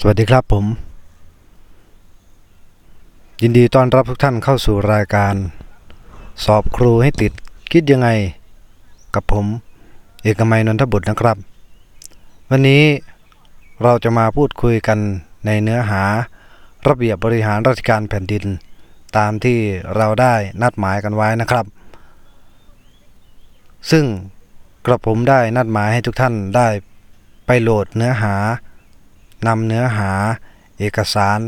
สวัสดีครับผม ยินดีต้อนรับทุกท่านเข้าสู่รายการ สอบครูให้ติดคิดยังไง กับผม เอกมัยนนทบุตรนะครับ วันนี้เราจะมาพูดคุยกันในเนื้อหาระเบียบบริหารราชการแผ่นดิน ตามที่เราได้นัดหมายกันไว้นะครับ ซึ่งกระผมได้นัดหมายให้ทุกท่านได้ไปโหลดเนื้อหา นำเนื้อหาเอกสาร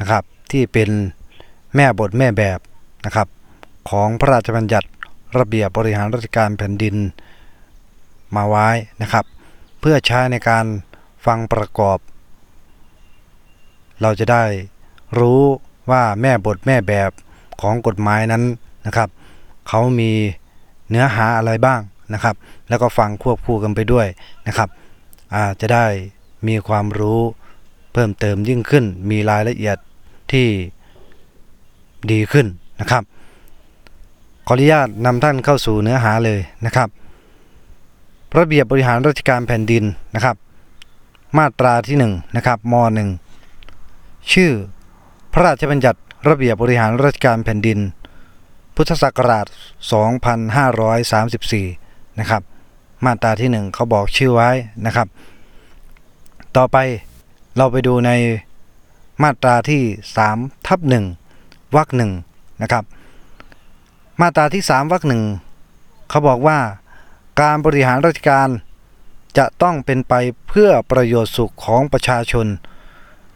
นะครับที่เป็นแม่บทแม่แบบนะครับของพระราชบัญญัติระเบียบบริหารราชการแผ่นดินมาไว้นะครับ เพื่อใช้ในการฟังประกอบ เราจะได้รู้ว่าแม่บทแม่แบบของกฎหมายนั้นนะครับเขามีเนื้อหาอะไรบ้างนะครับ แล้วก็ฟังควบคู่กันไปด้วยนะครับจะได้ มีความรู้เพิ่มเติมยิ่งขึ้น มีรายละเอียดที่ดีขึ้นนะครับ ขออนุญาตนำท่านเข้าสู่เนื้อหาเลยนะครับ ระเบียบบริหารราชการแผ่นดินนะครับ มาตราที่1นะครับม .1 ชื่อ พระราชบัญญัติระเบียบบริหารราชการแผ่นดิน พุทธศักราช 2534 นะครับ มาตราที่ 1 เขาบอกชื่อไว้นะครับ ต่อไปเราไปดูในมาตราที่3ทับ1วรรคหนึ่งนะครับ มาตราที่3วรรคหนึ่งเขาบอกว่าการบริหารราชการจะต้องเป็นไปเพื่อประโยชน์สุขของประชาชน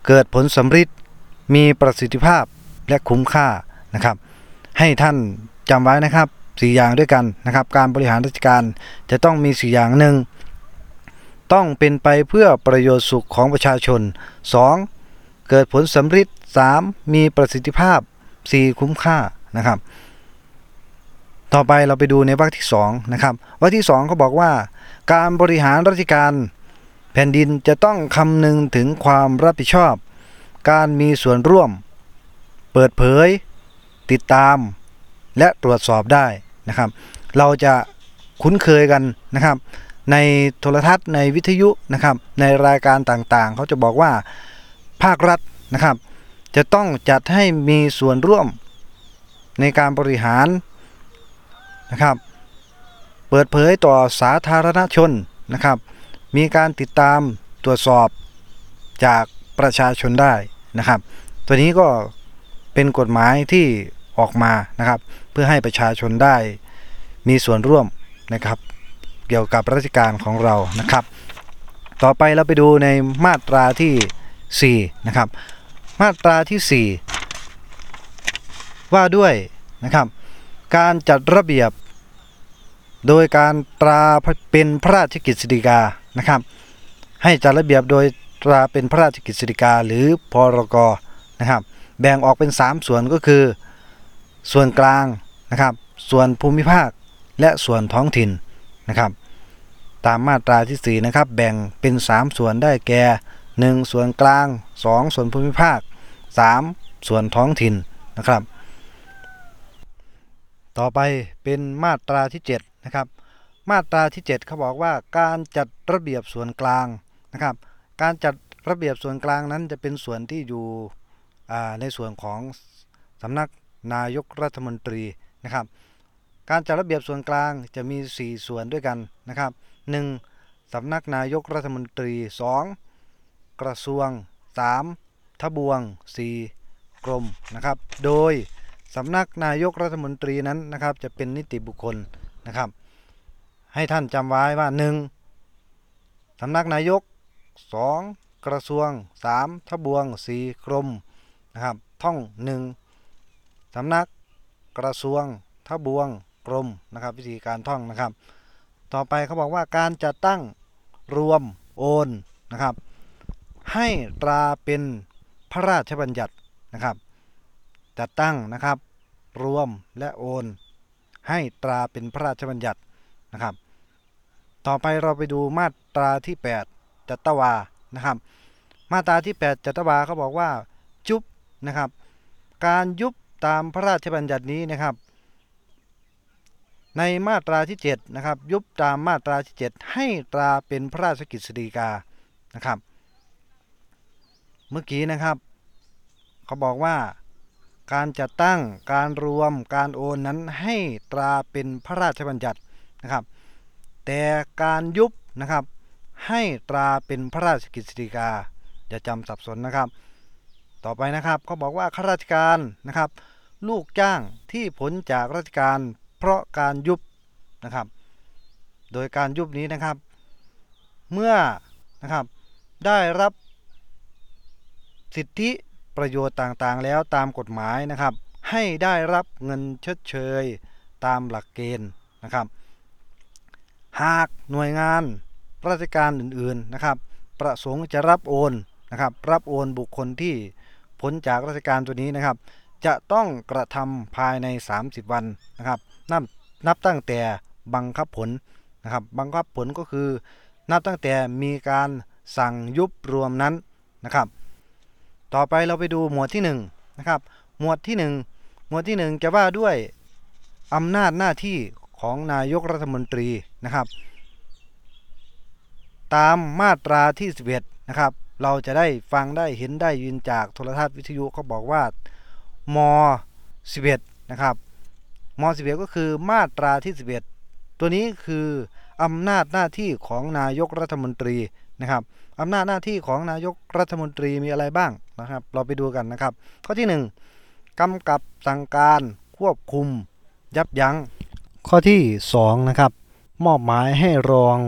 เกิดผลสำฤทธิ์มีประสิทธิภาพและคุ้มค่านะครับ ให้ท่านจำไว้นะครับสี่อย่างด้วยกันนะครับ การบริหารราชการจะต้องมีสี่อย่างหนึ่ง ต้องเป็นไปเพื่อประโยชน์สุขของประชาชน 2. เกิดผลสำฤทธิ์ 3. มีประสิทธิภาพ 4. คุ้มค่านะครับ ต่อไปเราไปดูในวรรคที่2นะครับวรรคที่2เขาบอกว่า การบริหารราชการ แผ่นดินจะต้องคำนึงถึงความรับผิดชอบ การมีส่วนร่วม เปิดเผย ติดตาม และตรวจสอบได้นะครับ เราจะคุ้นเคยกันนะครับ ในโทรทัศน์ในวิทยุนะครับในรายการต่างๆ เขาจะบอกว่าภาครัฐนะครับ จะต้องจัดให้มีส่วนร่วมในการบริหารนะครับ เปิดเผยต่อสาธารณชนนะครับ มีการติดตามตรวจสอบจากประชาชนได้นะครับ ตัวนี้ก็เป็นกฎหมายที่ออกมานะครับ เพื่อให้ประชาชนได้มีส่วนร่วมนะครับ เกี่ยวกับราชการของเรานะครับ ต่อไปเราไปดูในมาตราที่4นะครับ มาตราที่ 4 ว่าด้วยนะครับ การจัดระเบียบ โดยการตราเป็นพระราชกิจสิกานะครับ ให้จัดระเบียบโดยตราเป็นพระราชกิจสิกาหรือพรกนะครับ แบ่งออกเป็น 3 ส่วนก็คือ ส่วนกลางนะครับ ส่วนภูมิภาคและส่วนท้องถิ่น นะครับ ตามมาตราที่ 4 นะครับ แบ่งเป็น 3 ส่วนได้แก่ 1 ส่วนกลาง 2 ส่วนภูมิภาค 3 ส่วนท้องถิ่นนะครับ ต่อไปเป็นมาตราที่ 7 นะครับ มาตราที่ 7 เขาบอกว่าการจัดระเบียบส่วนกลางนะครับ การจัดระเบียบส่วนกลางนั้นจะเป็นส่วนที่อยู่ในส่วนของสำนักนายกรัฐมนตรีนะครับ การจัดระเบียบส่วนกลางจะมี 4 ส่วนด้วยกันนะครับ 1. สำนักนายกรัฐมนตรี 2. กระทรวง 3. ทบวง 4. กรมนะครับ โดยสำนักนายกรัฐมนตรีนั้นนะครับ จะเป็นนิติบุคคลนะครับ ให้ท่านจำไว้ว่า 1. สำนักนายก 2. กระทรวง 3. ทบวง 4. กรมนะครับ ท่อง 1. สำนักกระทรวงทบวง กรมนะครับ วิธีการท่องนะครับ ต่อไปเขาบอกว่าการจัดตั้งรวมโอนนะครับ ให้ตราเป็นพระราชบัญญัตินะครับ จัดตั้งนะครับ รวมและโอน ให้ตราเป็นพระราชบัญญัตินะครับ ต่อไปเราไปดูมาตราที่ 8 จัตวานะครับ มาตราที่ 8 จัตวาเขาบอกว่าจุบนะครับ การยุบตามพระราชบัญญัตินี้นะครับ ในมาตราที่7นะครับยุบตามมาตราที่ 7 ให้ตราเป็นพระราชกิจสีกานะครับ เมื่อกี้นะครับเขาบอกว่าการจัดตั้งการรวมการโอนนั้นให้ตราเป็นพระราชบัญญัตินะครับ แต่การยุบนะครับให้ตราเป็นพระราชกฤษฎีกาอย่าจำสับสนนะครับ ต่อไปนะครับเขาบอกว่าข้าราชการนะครับ ลูกจ้างที่ผลจากราชการ เพราะการยุบนะครับ โดยการยุบนี้นะครับ เมื่อนะครับได้รับสิทธิประโยชน์ต่างๆ แล้วตามกฎหมายนะครับ ให้ได้รับเงินชดเชยตามหลักเกณฑ์นะครับ หากหน่วยงานราชการอื่นๆนะครับ ประสงค์จะรับโอนนะครับ รับโอนบุคคลที่พ้นจากราชการตัวนี้นะครับ จะต้องกระทำภายใน 30 วันนะครับ นับนับตั้งแต่บังคับผลนะครับบังคับผลก็คือ นับตั้งแต่มีการสั่งยุบรวมนั้นนะครับ ต่อไปเราไปดูหมวดที่1นงนะครับหมวดที่ 1 หมวดที่ 1 จะว่าด้วยอำนาจหน้าที่ของนายกรัฐมนตรีนะครับ ตามมาตราที่ 11นะครับเราจะได้ฟังได้เห็นได้ยินจากโทรทัศน์วิทยุเขาบอกว่าม 11 นะครับ ม11ก็คือมาตราที่ 11 ตัวนี้คืออำนาจหน้าที่ของนายกรัฐมนตรีนะครับอำนาจหน้าที่ของนายกรัฐมนตรีมีอะไรบ้างนะครับ เราไปดูกันนะครับ ข้อที่ 1กำกับสั่งการควบคุม ยับยั้ง ข้อที่2นะครับมอบหมายให้รอง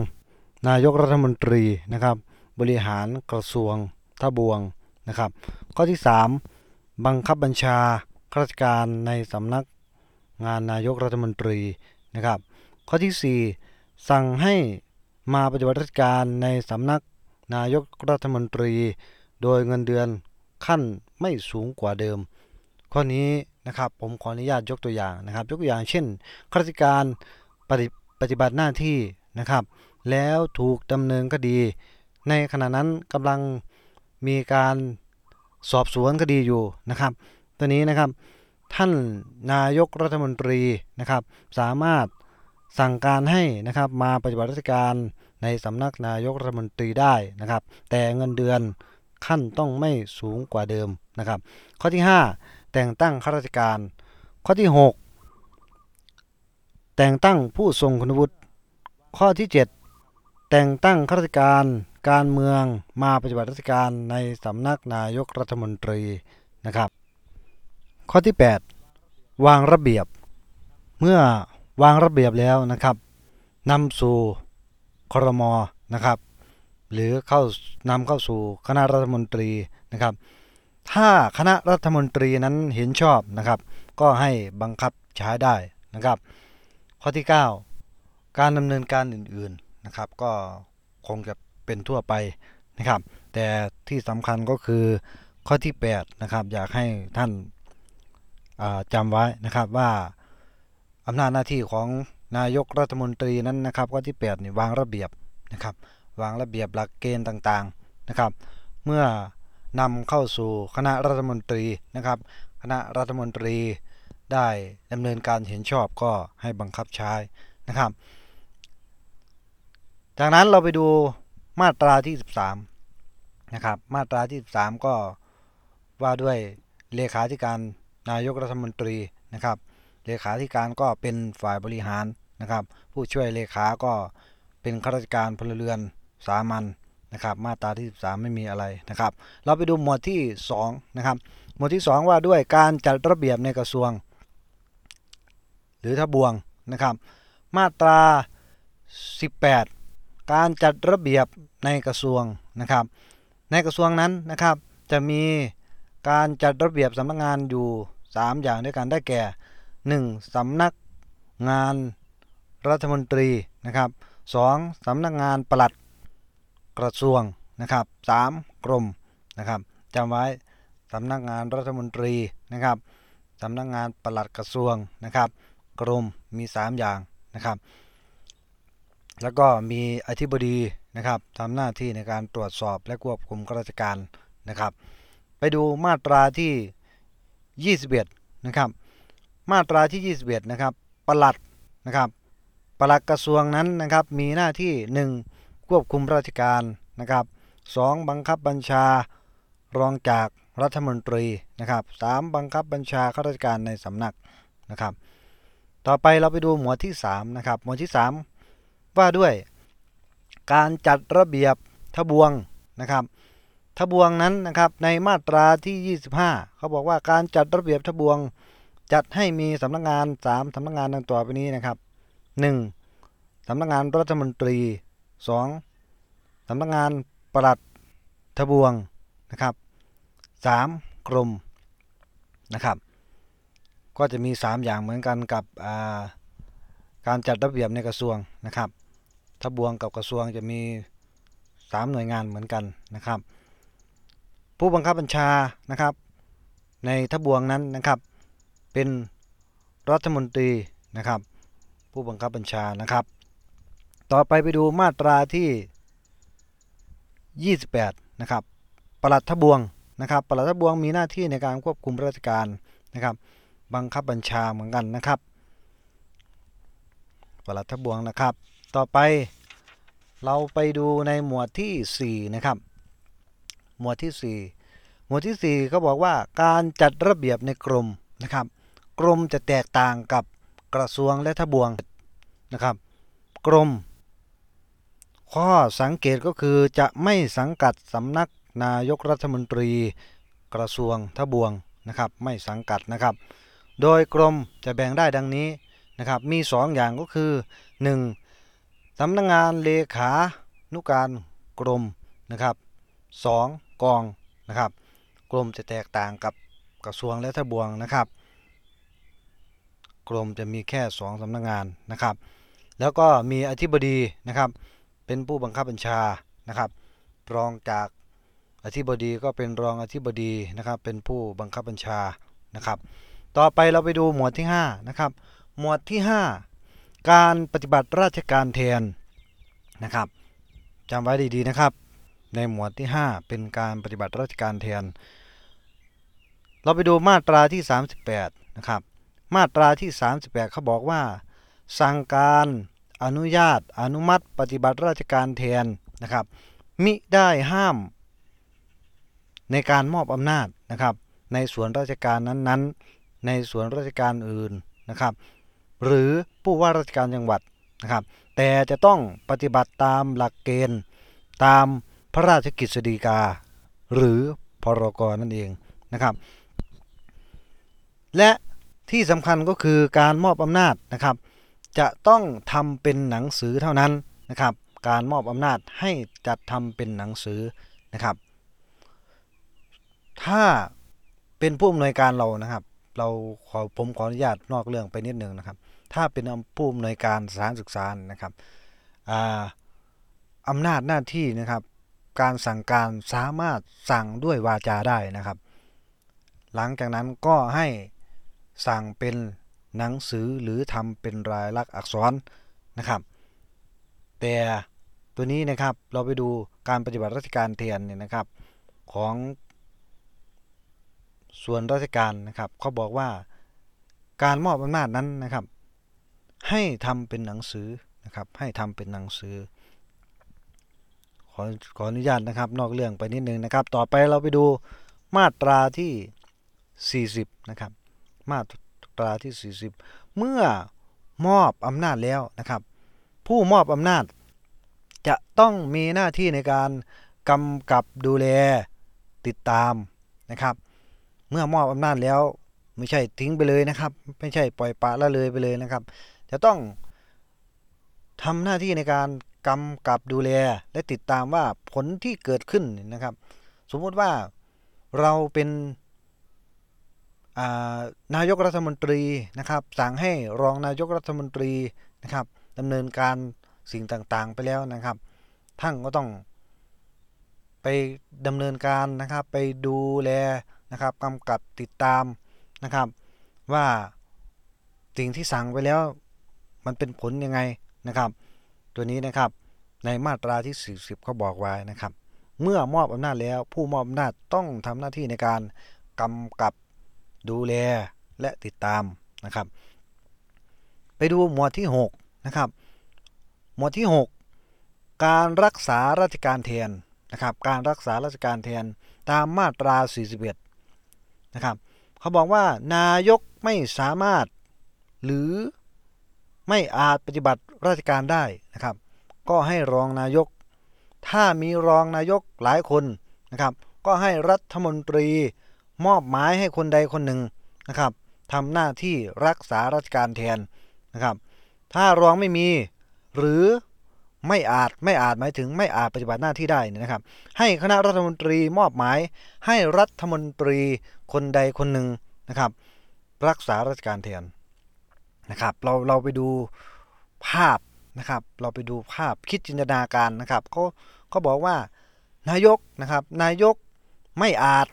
นายกรัฐมนตรีนะครับ บริหารกระทรวงทบวงนะครับ ข้อที่ 3 บังคับบัญชาข้าราชการในสำนัก งานนายกรัฐมนตรีนะครับ ข้อที่ 4 สั่งให้มาปฏิบัติราชการในสำนักนายกรัฐมนตรี โดยเงินเดือนขั้นไม่สูงกว่าเดิม ข้อนี้นะครับผมขออนุญาตยกตัวอย่างนะครับ ยกตัวอย่างเช่นข้าราชการปฏิปฏิบัติหน้าที่นะครับ แล้วถูกดำเนินคดี ในขณะนั้นกำลังมีการสอบสวนคดีอยู่นะครับ ตัวนี้นะครับ ท่านนายกรัฐมนตรีนะครับ สามารถสั่งการให้นะครับมาปฏิบัติราชการในสำนักนายกรัฐมนตรีได้นะครับ แต่เงินเดือนขั้นต้องไม่สูงกว่าเดิมนะครับ ข้อที่ 5 แต่งตั้งข้าราชการ ข้อที่ 6 แต่งตั้งผู้ทรงคุณวุฒิข้อที่ 7 แต่งตั้งข้าราชการการเมืองมาปฏิบัติราชการในสำนักนายกรัฐมนตรีนะครับ ข้อที่ 8 วางระเบียบ เมื่อวางระเบียบแล้วนะครับนำสู่ครมนะครับ หรือเข้านำเข้าสู่คณะรัฐมนตรีนะครับ ถ้าคณะรัฐมนตรีนั้นเห็นชอบนะครับ ก็ให้บังคับใช้ได้นะครับ ข้อที่ 9 การดำเนินการอื่นๆนะครับ ก็คงจะเป็นทั่วไปนะครับ แต่ที่สำคัญก็คือข้อที่ 8 นะครับ อยากให้ท่าน จำไว้นะครับว่าอำนาจหน้าที่ของนายกรัฐมนตรีนั้นนะครับข้อที่8นี่วางระเบียบนะครับ วางระเบียบหลักเกณฑ์ต่างๆนะครับ เมื่อนำเข้าสู่คณะรัฐมนตรีนะครับ คณะรัฐมนตรีได้ดำเนินการเห็นชอบก็ให้บังคับใช้นะครับ จากนั้นเราไปดูมาตราที่ 13นะครับ มาตราที่ 13 ก็ว่าด้วยเลขาธิการ นายกรัฐมนตรีนะครับเลขาธิการก็เป็นฝ่ายบริหารนะครับ ผู้ช่วยเลขาก็เป็นข้าราชการพลเรือนสามัญนะครับ มาตราที่ 13 ไม่มีอะไรนะครับ เราไปดูหมวดที่2นะครับหมวดที่ 2 ว่าด้วยการจัดระเบียบในกระทรวง หรือทบวงนะครับ มาตรา 18 การจัดระเบียบในกระทรวงนะครับ ในกระทรวงนั้นนะครับจะมีการจัดระเบียบสำนักงานอยู่ 3 อย่างด้วยกันได้แก่ 1. สำนักงานรัฐมนตรีนะครับ 2. สำนักงานปลัดกระทรวงนะครับ 3. กรมนะครับจำไว้สำนักงานรัฐมนตรีนะครับสำนักงานปลัดกระทรวงนะครับ กรมมี 3 อย่างนะครับ แล้วก็มีอธิบดีนะครับทำหน้าที่ในการตรวจสอบและควบคุมข้าราชการนะครับ ไปดูมาตราที่ 21นะครับมาตราที่ 21นะครับปลัดนะครับปลัดกระทรวงนั้นนะครับมีหน้าที่ 1. ควบคุมราชการนะครับ 2. บังคับบัญชารองจากรัฐมนตรีนะครับสามบังคับบัญชาข้าราชการในสำนักนะครับ ต่อไปเราไปดูหมวดที่3นะครับหมวดที่ 3 ว่าด้วยการจัดระเบียบทบวงนะครับ ทบวงนั้นนะครับในมาตราที่ 25 เขาบอกว่าการจัดระเบียบทบวงจัดให้มีสำนักงาน 3สำนักงานดังต่อไปนี้นะครับ 1. สำนักงานรัฐมนตรี 2. สำนักงานปลัดทบวงนะครับ 3. กรมนะครับ ก็จะมี 3 อย่างเหมือนกันกับการจัดระเบียบในกระทรวงนะครับทบวงกับกระทรวงจะมี 3 หน่วยงานเหมือนกันนะครับ ผู้บังคับบัญชานะครับ ในทบวงนั้นนะครับ เป็นรัฐมนตรีนะครับ ผู้บังคับบัญชานะครับ ต่อไปไปดูมาตราที่ 28 นะครับปลัดทบวงนะครับปลัดทบวงมีหน้าที่ในการควบคุมราชการนะครับ บังคับบัญชาเหมือนกันนะครับปลัดทบวงนะครับ ต่อไปเราไปดูในหมวดที่ 4 นะครับ หมวดที่ 4 หมวดที่ 4 เขาบอกว่าการจัดระเบียบในกรมนะครับ กรมจะแตกต่างกับกระทรวงและทบวงนะครับ กรม ข้อสังเกตก็คือจะไม่สังกัดสำนักนายกรัฐมนตรี กระทรวงทบวงนะครับ ไม่สังกัดนะครับ โดยกรมจะแบ่งได้ดังนี้นะครับ มี 2 อย่างก็คือ 1. สำนักงงานเลขานุการกรมนะครับ 2. กองนะครับ กรมจะแตกต่างกับกระทรวงและทบวงนะครับ กรมจะมีแค่2สำนักงงานนะครับ แล้วก็มีอธิบดีนะครับ เป็นผู้บังคับบัญชานะครับ รองจากอธิบดีก็เป็นรองอธิบดีนะครับ เป็นผู้บังคับบัญชานะครับ ต่อไปเราไปดูหมวดที่5นะครับ หมวดที่ 5 การปฏิบัติราชการแทนนะครับจำไว้ดีๆนะครับ ในหมวดที่ 5 เป็นการปฏิบัติราชการแทน เราไปดูมาตราที่ 38 นะครับ มาตราที่ 38เขาบอกว่า สั่งการอนุญาตอนุมัติ ปฏิบัติราชการแทนนะครับ มิได้ห้าม ในการมอบอำนาจนะครับ ในส่วนราชการนั้นๆ ในส่วนราชการอื่นนะครับ หรือผู้ว่าราชการจังหวัดนะครับ แต่จะต้องปฏิบัติตามหลักเกณฑ์ตาม พระราชกิจสีกา หรือพรกนั่นเองนะครับ และที่สำคัญก็คือการมอบอำนาจนะครับ จะต้องทำเป็นหนังสือเท่านั้นนะครับ การมอบอำนาจให้จัดทำเป็นหนังสือนะครับ ถ้าเป็นผู้อำนวยการเรานะครับ เราขอผมขออนุญาตนอกเรื่องไปนิดนึงนะครับ ถ้าเป็นผู้อำนวยการสถานศึกษานะครับอำนาจหน้าที่นะครับ การสั่งการสามารถสั่งด้วยวาจาได้นะครับ หลังจากนั้นก็ให้สั่งเป็นหนังสือหรือทำเป็นรายลักษณ์อักษรนะครับ แต่ตัวนี้นะครับเราไปดูการปฏิบัติราชการแทนเนี่ยนะครับของส่วนราชการนะครับเขาบอกว่าการมอบอำนาจนั้นนะครับ ให้ทำเป็นหนังสือนะครับ ให้ทำเป็นหนังสือ ขอขออนุญาตนะครับ นอกเรื่องไปนิดนึงนะครับ ต่อไปเราไปดูมาตราที่ 40 นะครับ มาตราที่ 40 เมื่อมอบอำนาจแล้วนะครับ ผู้มอบอำนาจ จะต้องมีหน้าที่ในการกำกับดูแลติดตามนะครับ เมื่อมอบอำนาจแล้วไม่ใช่ทิ้งไปเลยนะครับ ไม่ใช่ปล่อยปละละเลยไปเลยนะครับ จะต้องทำหน้าที่ในการ กำกับดูแลและติดตามว่าผลที่เกิดขึ้นนะครับ สมมติว่าเราเป็นนายกรัฐมนตรีนะครับ สั่งให้รองนายกรัฐมนตรีนะครับดำเนินการสิ่งต่างๆ ไปแล้วนะครับ ท่านก็ต้องไปดำเนินการนะครับ ไปดูแลนะครับกำกับติดตามนะครับ ว่าสิ่งที่สั่งไปแล้วมันเป็นผลยังไงนะครับ ตัวนี้นะครับ ในมาตราที่ 40เขาบอกไว้นะครับ เมื่อมอบอำนาจแล้ว ผู้มอบอำนาจต้องทำหน้าที่ในการกำกับดูแลและติดตามนะครับ ไปดูหมวดที่6นะครับ หมวดที่ 6 การรักษาราชการแทนนะครับ การรักษาราชการแทนตามมาตรา 41 นะครับ เขาบอกว่านายกไม่สามารถหรือ ไม่อาจปฏิบัติราชการได้นะครับ ก็ให้รองนายก ถ้ามีรองนายกหลายคนนะครับ ก็ให้รัฐมนตรีมอบหมายให้คนใดคนหนึ่งนะครับทำหน้าที่รักษาราชการแทนนะครับ ถ้ารองไม่มีหรือไม่อาจไม่อาจหมายถึงไม่อาจปฏิบัติหน้าที่ได้นี่นะครับ ให้คณะรัฐมนตรีมอบหมาย ให้รัฐมนตรีคนใดคนหนึ่งนะครับ รักษาราชการแทน นะครับ เราเราไปดูภาพนะครับ เราไปดูภาพคิดจินตนาการนะครับเขาเขาบอกว่านายกนะครับ นายกไม่อาจ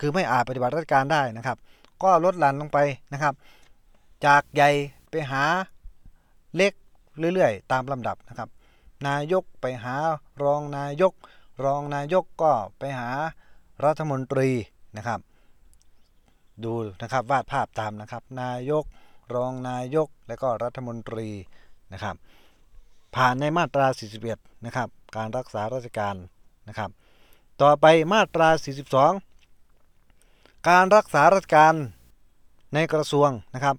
คือไม่อาจปฏิบัติราชการได้นะครับ ก็ลดหลั่นลงไปนะครับ จากใหญ่ไปหาเล็กเรื่อยๆ ตามลำดับนะครับ นายกไปหารองนายก รองนายกก็ไปหารัฐมนตรีนะครับ ดูนะครับวาดภาพตามนะครับ นายก รองนายก และก็รัฐมนตรีนะครับ ผ่านในมาตรา 41 นะครับ การรักษาราชการนะครับ ต่อไปมาตรา 42 การรักษาราชการในกระทรวงนะครับ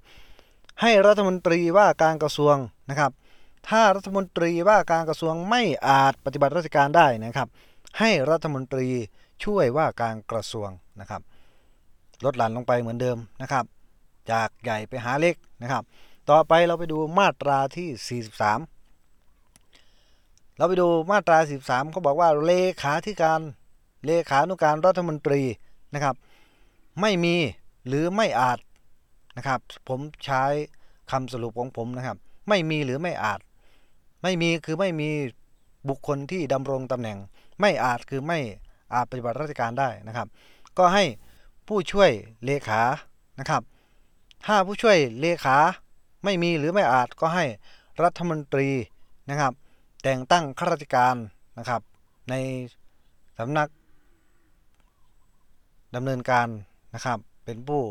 ให้รัฐมนตรีว่าการกระทรวงนะครับ ถ้ารัฐมนตรีว่าการกระทรวงไม่อาจปฏิบัติราชการได้นะครับ ให้รัฐมนตรีช่วยว่าการกระทรวงนะครับลดหลั่นลงไปเหมือนเดิมนะครับ จากใหญ่ไปหาเล็กนะครับ ต่อไปเราไปดูมาตราที่ 43 เราไปดูมาตรา13เขาบอกว่าเลขาธิการเลขานุการรัฐมนตรีนะครับ ไม่มีหรือไม่อาจนะครับ ผมใช้คำสรุปของผมนะครับ ไม่มีหรือไม่อาจ ไม่มีคือไม่มีบุคคลที่ดำรงตำแหน่ง ไม่อาจคือไม่อาจปฏิบัติราชการได้นะครับ ก็ให้ผู้ช่วยเลขานะครับ ถ้าผู้ช่วยเลขาไม่มีหรือไม่อาจก็ให้รัฐมนตรีนะครับ แต่งตั้งข้าราชการนะครับ ในสำนักดำเนินการนะครับ เป็นผู้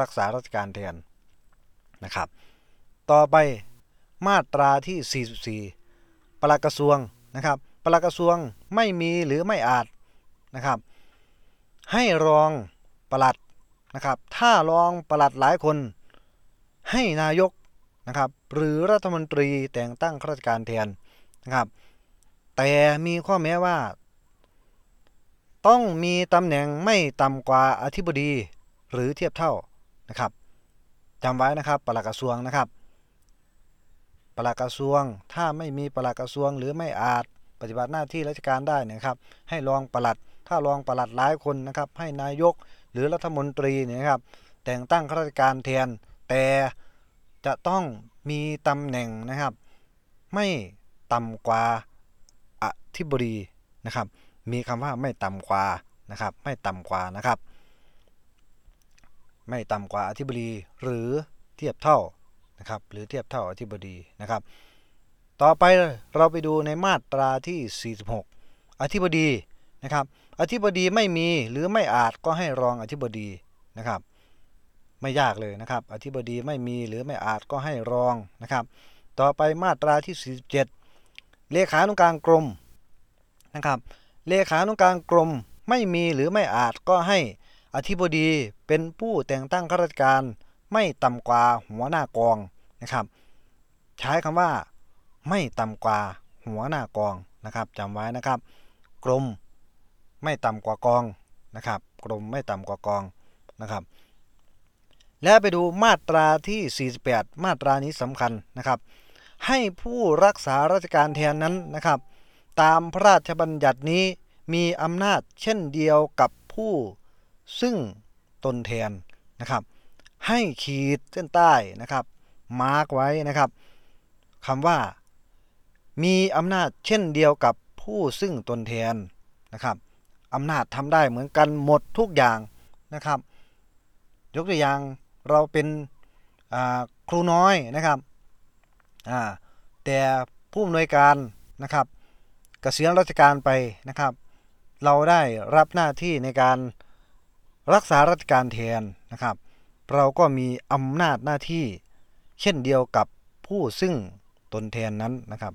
รักษาราชการแทนนะครับ ต่อไปมาตราที่ 44ปลัดกระทรวงนะครับปลัดกระทรวงไม่มีหรือไม่อาจนะครับ ให้รองปลัดนะครับ ถ้ารองปลัดหลายคน ให้นายกนะครับหรือรัฐมนตรีแต่งตั้งข้าราชการแทนนะครับ แต่มีข้อแม้ว่า ต้องมีตำแหน่งไม่ต่ำกว่าอธิบดีหรือเทียบเท่านะครับจำไว้นะครับปลัดกระทรวงนะครับปลัดกระทรวงถ้าไม่มีปลัดกระทรวง หรือไม่อาจปฏิบัติหน้าที่ราชการได้นะครับ ให้รองปลัด ถ้ารองปลัดหลายคนนะครับ ให้นายกหรือรัฐมนตรีนะครับ แต่งตั้งข้าราชการแทนแต่ จะต้องมีตำแหน่งนะครับ ไม่ต่ำกว่าอธิบดีนะครับ มีคำว่าไม่ต่ำกว่านะครับ ไม่ต่ำกว่านะครับ ไม่ต่ำกว่าอธิบดีหรือเทียบเท่านะครับ หรือเทียบเท่าอธิบดีนะครับ ต่อไปเราไปดูในมาตราที่ 46 อธิบดีนะครับ อธิบดีไม่มีหรือไม่อาจก็ให้รองอธิบดีนะครับ ไม่ยากเลยนะครับ อธิบดีไม่มีหรือไม่อาจก็ให้รองนะครับ ต่อไปมาตราที่ 47 เลขานุการกรมนะครับ เลขานุการกรมไม่มีหรือไม่อาจก็ให้อธิบดีเป็นผู้แต่งตั้งข้าราชการไม่ต่ำกว่าหัวหน้ากองนะครับ ใช้คำว่า ไม่ต่ำกว่าหัวหน้ากองนะครับจำไว้นะครับ กรมไม่ต่ำกว่ากองนะครับ กรมไม่ต่ำกว่ากองนะครับ แล้วไปดูมาตราที่ 48 มาตรานี้สำคัญนะครับ ให้ผู้รักษาราชการแทนนั้นนะครับ ตามพระราชบัญญัตินี้มีอำนาจเช่นเดียวกับผู้ซึ่งตนแทนนะครับ ให้ขีดเส้นใต้นะครับมาร์กไว้นะครับคำว่า มีอำนาจเช่นเดียวกับผู้ซึ่งตนแทนนะครับอำนาจทำได้เหมือนกันหมดทุกอย่างนะครับ ยกตัวอย่าง เราเป็นครูน้อยนะครับแต่ผู้อำนวยการนะครับกเกษียณราชการไปนะครับ เราได้รับหน้าที่ในการรักษาราชการแทนนะครับ เราก็มีอำนาจหน้าที่เช่นเดียวกับผู้ซึ่งตนแทนนั้นนะครับ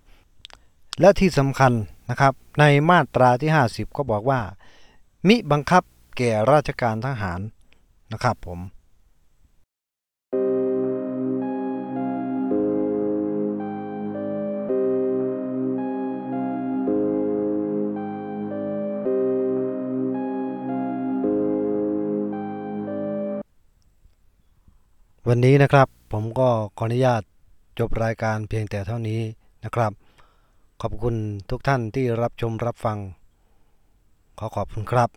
และที่สำคัญนะครับในมาตราที่ 50 ก็บอกว่า มิบังคับแก่ราชการทหารนะครับผม วันนี้นะครับผมก็ขออนุญาตจบรายการเพียงแต่เท่านี้นะครับ ขอบคุณทุกท่านที่รับชมรับฟัง ขอขอบคุณครับ